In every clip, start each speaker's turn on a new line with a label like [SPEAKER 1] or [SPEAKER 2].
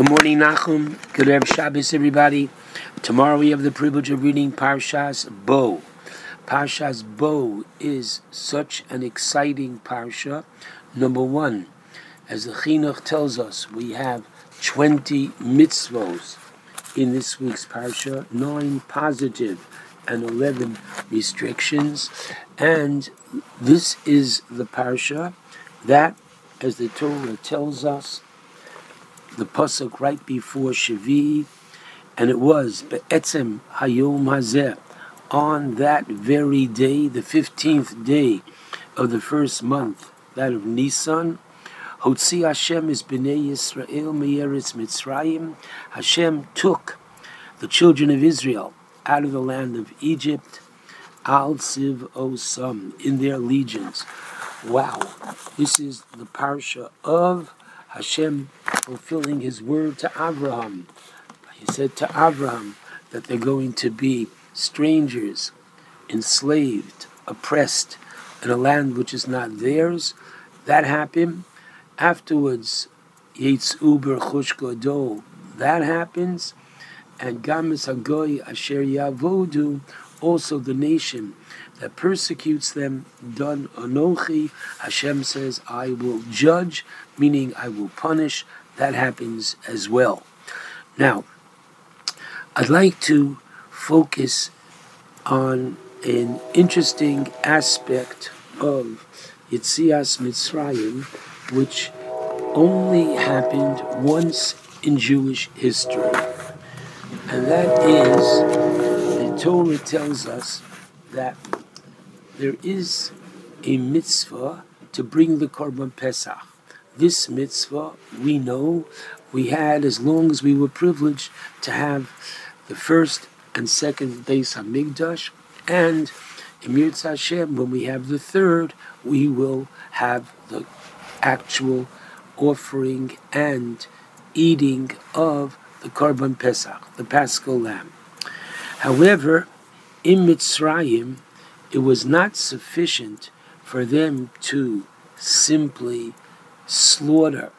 [SPEAKER 1] Good morning, Nachum. Good Erev Shabbos, everybody. Tomorrow we have the privilege of reading Parshas Bo. Parshas Bo is such an exciting parsha. Number one, as the Chinuch tells us, we have 20 mitzvos in this week's parsha, nine positive and 11 restrictions. And this is the parsha that, as the Torah tells us, the pasuk right before Shavi, and it was Be'etzem Hayom Hazeh, on that very day, the 15th day of the first month, that of Nisan, Hotzi Hashem is Bnei Yisrael Me'eretz Mitzrayim. Hashem took the children of Israel out of the land of Egypt, Al Siv Osam, in their legions. Wow, this is the parsha of Hashem fulfilling his word to Abraham. He said to Abraham that they're going to be strangers, enslaved, oppressed in a land which is not theirs. That happened. Afterwards, Yetz Uber Chush That happens. And Gamis Hagoy Asher Yavodu, also the nation that persecutes them, done Anochi, Hashem says, I will judge, meaning I will punish. That happens as well. Now, I'd like to focus on an interesting aspect of Yitzias Mitzrayim, which only happened once in Jewish history. And that is, the Torah tells us that there is a mitzvah to bring the Korban Pesach. This mitzvah, we know, we had as long as we were privileged to have the first and second Beis Hamikdash, and Emir Hashem, when we have the third, we will have the actual offering and eating of the Korban Pesach, the Paschal Lamb. However, in Mitzrayim, it was not sufficient for them to simply slaughter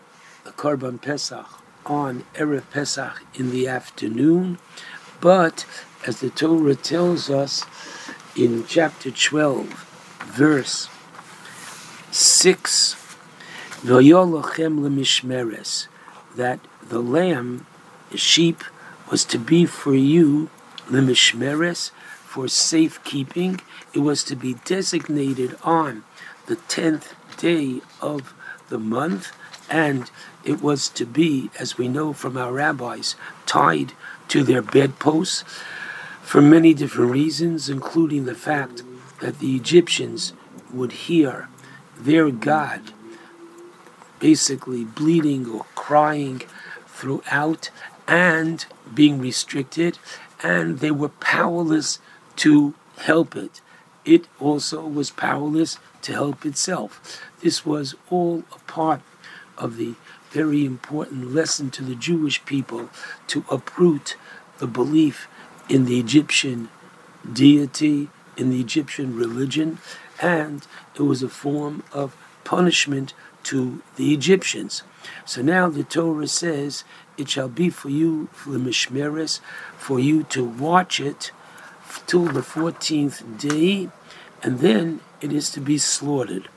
[SPEAKER 1] the Korban Pesach on Erev Pesach in the afternoon, but as the Torah tells us in chapter 12, verse 6, that the lamb, the sheep, was to be for you, lemishmeres, for safekeeping. It was to be designated on the tenth day of the month, and it was to be, as we know from our rabbis, tied to their bedposts for many different reasons, including the fact that the Egyptians would hear their God basically bleeding or crying throughout and being restricted, and they were powerless to help it. It also was powerless to help itself. This was all a part of the very important lesson to the Jewish people to uproot the belief in the Egyptian deity, in the Egyptian religion, and it was a form of punishment to the Egyptians. So now the Torah says, It shall be for you, for the Mishmeres, for you to watch it till the 14th day, and then it is to be slaughtered.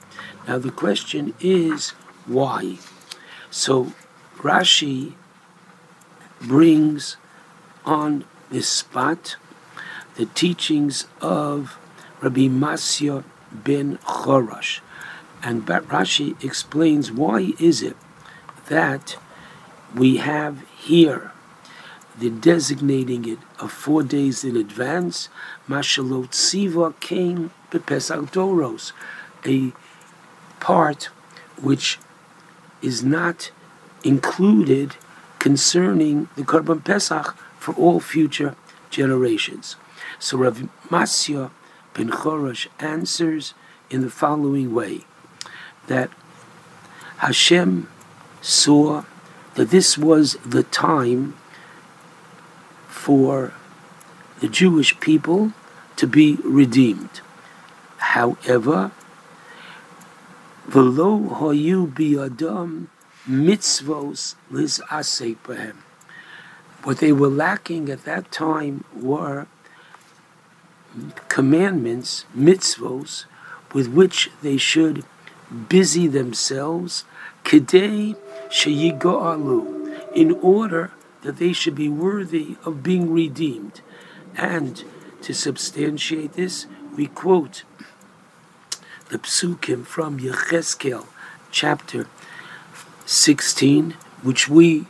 [SPEAKER 1] Now the question is, why? So Rashi brings on this spot the teachings of Rabbi Masya ben Chorash. And Rashi explains why is it that we have here the designating it of four days in advance. Mashalot Siva came Pesach Doros, a part which is not included concerning the Korban Pesach for all future generations. So Rav Masya ben Chorash answers in the following way that Hashem saw that this was the time for the Jewish people to be redeemed. However, V'lo hoyu biyadam mitzvos lis behem. What they were lacking at that time were commandments, mitzvos, with which they should busy themselves, kedei sheyigo'alu, in order that they should be worthy of being redeemed. And to substantiate this, we quote the psukim from Yecheskel, chapter 16, which we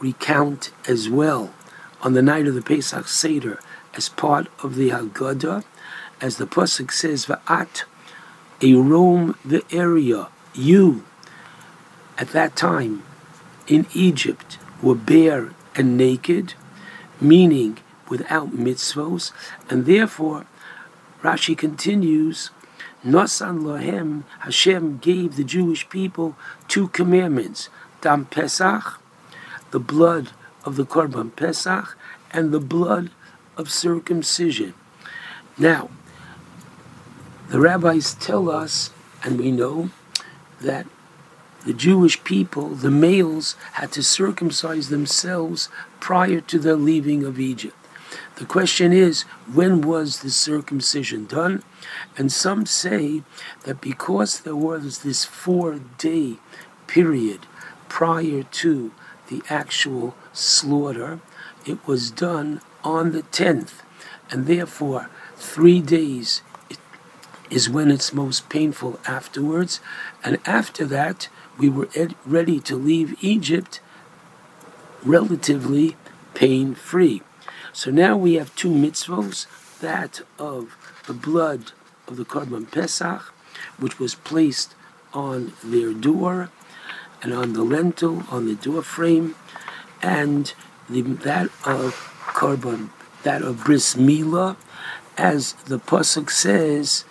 [SPEAKER 1] recount as well on the night of the Pesach Seder as part of the Haggadah, as the pasuk says, "Va'at a Rome the area you at that time in Egypt were bare and naked, meaning without mitzvos, and therefore Rashi continues Nosan Lohem, Hashem gave the Jewish people two commandments Dam Pesach, the blood of the Korban Pesach, and the blood of circumcision. Now, the rabbis tell us, and we know, that the Jewish people, the males, had to circumcise themselves prior to their leaving of Egypt. The question is, when was the circumcision done? And some say that because there was this four day period prior to the actual slaughter, it was done on the 10th. And therefore, three days is when it's most painful afterwards. And after that, we were ed- ready to leave Egypt relatively pain free. So now we have two mitzvos that of the blood of the Korban Pesach, which was placed on their door and on the lintel, on the door frame, and the, that of Korban, that of Bris Milah, as the Pasuk says,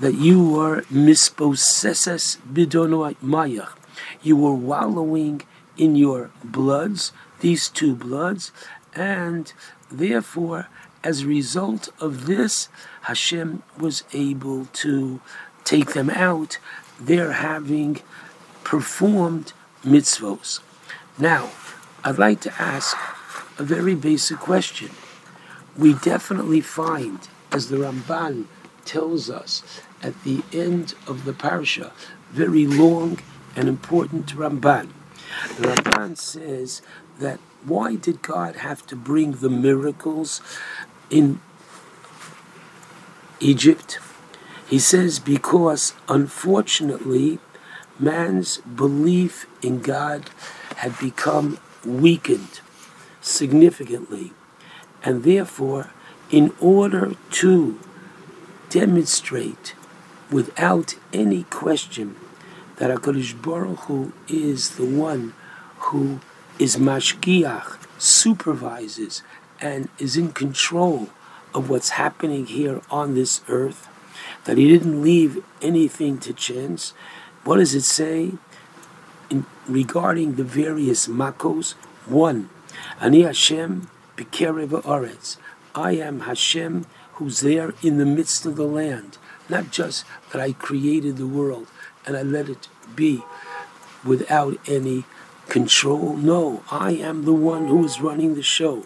[SPEAKER 1] that you were mispossesses bidonoit mayach. You were wallowing in your bloods, these two bloods, and Therefore, as a result of this, Hashem was able to take them out, They're having performed mitzvos. Now, I'd like to ask a very basic question. We definitely find, as the Ramban tells us at the end of the parsha, very long and important Ramban. Ramban says that why did God have to bring the miracles in Egypt? He says, because unfortunately, man's belief in God had become weakened significantly. And therefore, in order to demonstrate without any question that HaKadosh Baruch Hu is the one who is mashgiach, supervises, and is in control of what's happening here on this earth, that he didn't leave anything to chance. What does it say in, regarding the various makos? One, Ani Hashem b'kerev aretz. I am Hashem who's there in the midst of the land. Not just that I created the world and I let it be without any control. No, I am the one who is running the show.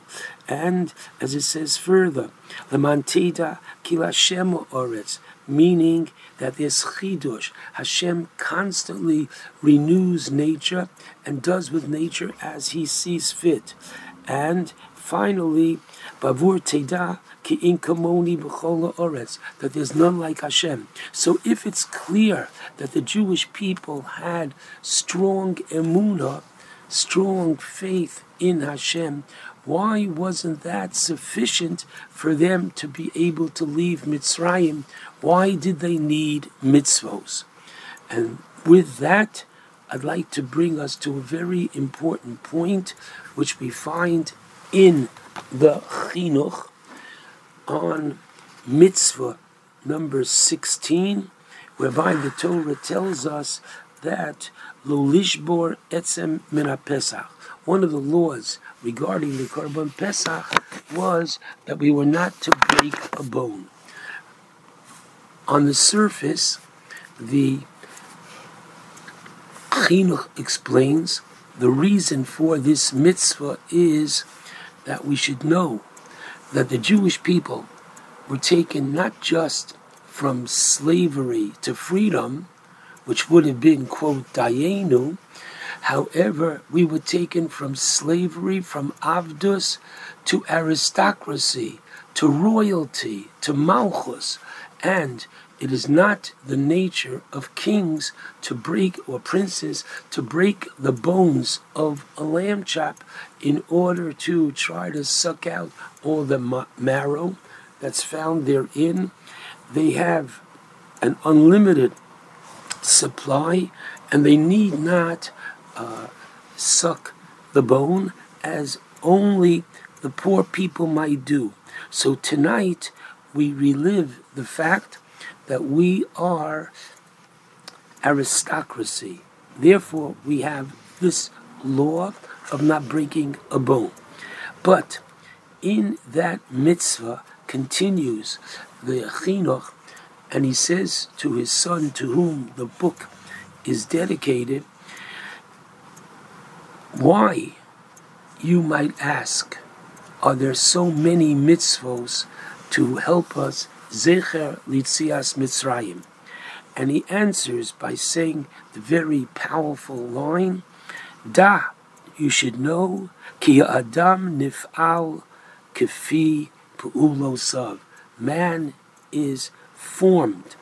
[SPEAKER 1] And as it says further, the mantida kilashem oretz, meaning that there's chidush. Hashem constantly renews nature and does with nature as He sees fit. And finally, bavur teda ki inkamoni b'chol oretz, that there's none like Hashem. So if it's clear that the Jewish people had strong emuna, strong faith in Hashem, why wasn't that sufficient for them to be able to leave Mitzrayim? Why did they need mitzvos? And with that, I'd like to bring us to a very important point, which we find in the Chinuch on mitzvah number 16, whereby the Torah tells us that Lolishbor etzem min Pesach. One of the laws regarding the Korban Pesach was that we were not to break a bone. On the surface, the Chinuch explains the reason for this mitzvah is that we should know that the Jewish people were taken not just from slavery to freedom, which would have been, quote, Dayenu, however, we were taken from slavery, from Avdus, to aristocracy, to royalty, to Malchus, and it is not the nature of kings to break, or princes, to break the bones of a lamb chop in order to try to suck out all the marrow that's found therein. They have an unlimited supply and they need not uh, suck the bone as only the poor people might do. So tonight we relive the fact that we are aristocracy. Therefore, we have this law of not breaking a bone. But in that mitzvah continues the chinuch, and he says to his son, to whom the book is dedicated, why, you might ask, are there so many mitzvos to help us Zecher Litzias Mitzrayim. And he answers by saying the very powerful line, Da, you should know, Ki Adam Nif'al Kefi Pu'ulosav. Man is formed.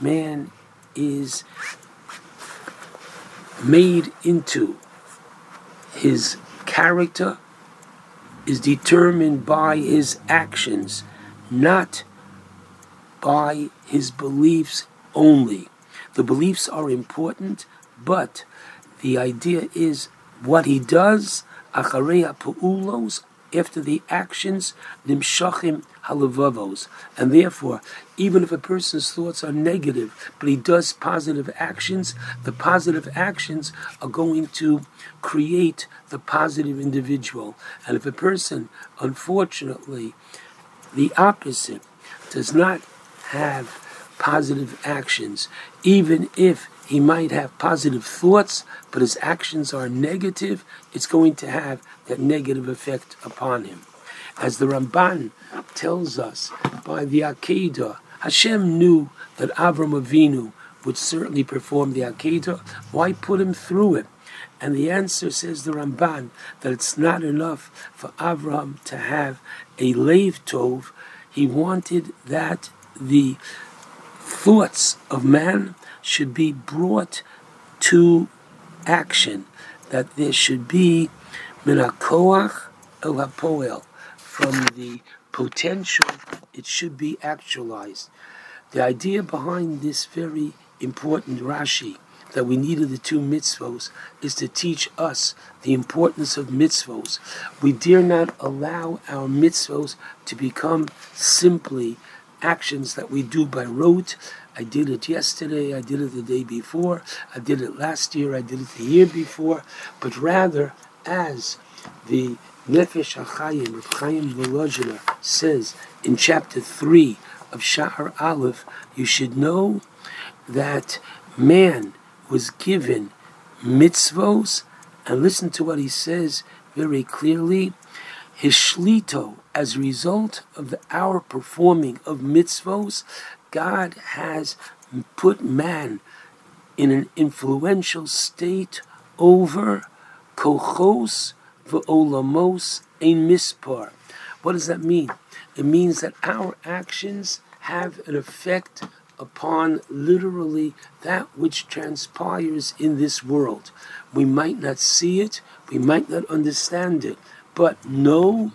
[SPEAKER 1] Man is made into. His character is determined by his actions, not by his beliefs only. The beliefs are important, but the idea is what he does, achareya pu'ulos, after the actions, nimshachim halavavos. And therefore, even if a person's thoughts are negative, but he does positive actions, the positive actions are going to create the positive individual. And if a person, unfortunately, the opposite, does not have positive actions, even if he might have positive thoughts, but his actions are negative, it's going to have that negative effect upon him. As the Ramban tells us by the Akedah, Hashem knew that Avram Avinu would certainly perform the Akedah. Why put him through it? And the answer says the Ramban that it's not enough for Avram to have a lave tov. He wanted that the thoughts of man should be brought to action, that there should be minakoach el hapoel, from the potential, it should be actualized. The idea behind this very important Rashi that we needed the two mitzvos is to teach us the importance of mitzvos. We dare not allow our mitzvos to become simply actions that we do by rote. I did it yesterday, I did it the day before, I did it last year, I did it the year before, but rather as the Nefesh HaChaim, Rav Chaim Volozhiner, says in chapter 3 of Sha'ar Aleph, you should know that man was given mitzvos, and listen to what he says very clearly, his as a result of the, our performing of mitzvos, God has put man in an influential state over kochos v'olamos ein mispar. What does that mean? It means that our actions have an effect upon literally that which transpires in this world. We might not see it, we might not understand it, but know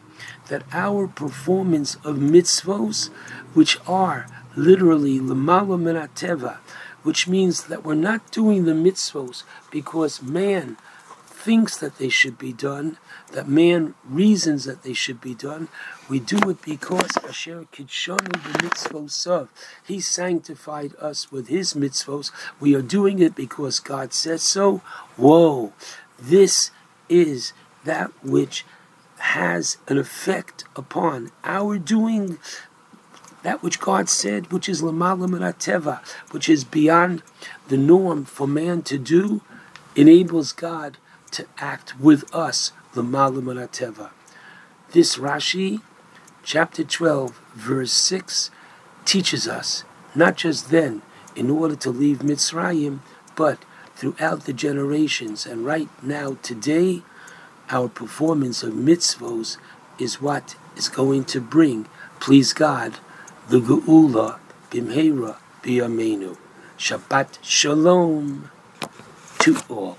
[SPEAKER 1] that our performance of mitzvos, which are literally lemala minateva, which means that we're not doing the mitzvos because man thinks that they should be done, that man reasons that they should be done. We do it because Asher Kidshanu of. He sanctified us with his mitzvos. We are doing it because God says so. Whoa, this is that which has an effect upon our doing that which God said, which is lamala teva, which is beyond the norm for man to do. enables God to act with us, the Malam This Rashi, chapter 12, verse 6, teaches us not just then in order to leave Mitzrayim, but throughout the generations. And right now, today, our performance of mitzvos is what is going to bring, please God, the Geula Bimheira Biyamenu. Shabbat Shalom to all.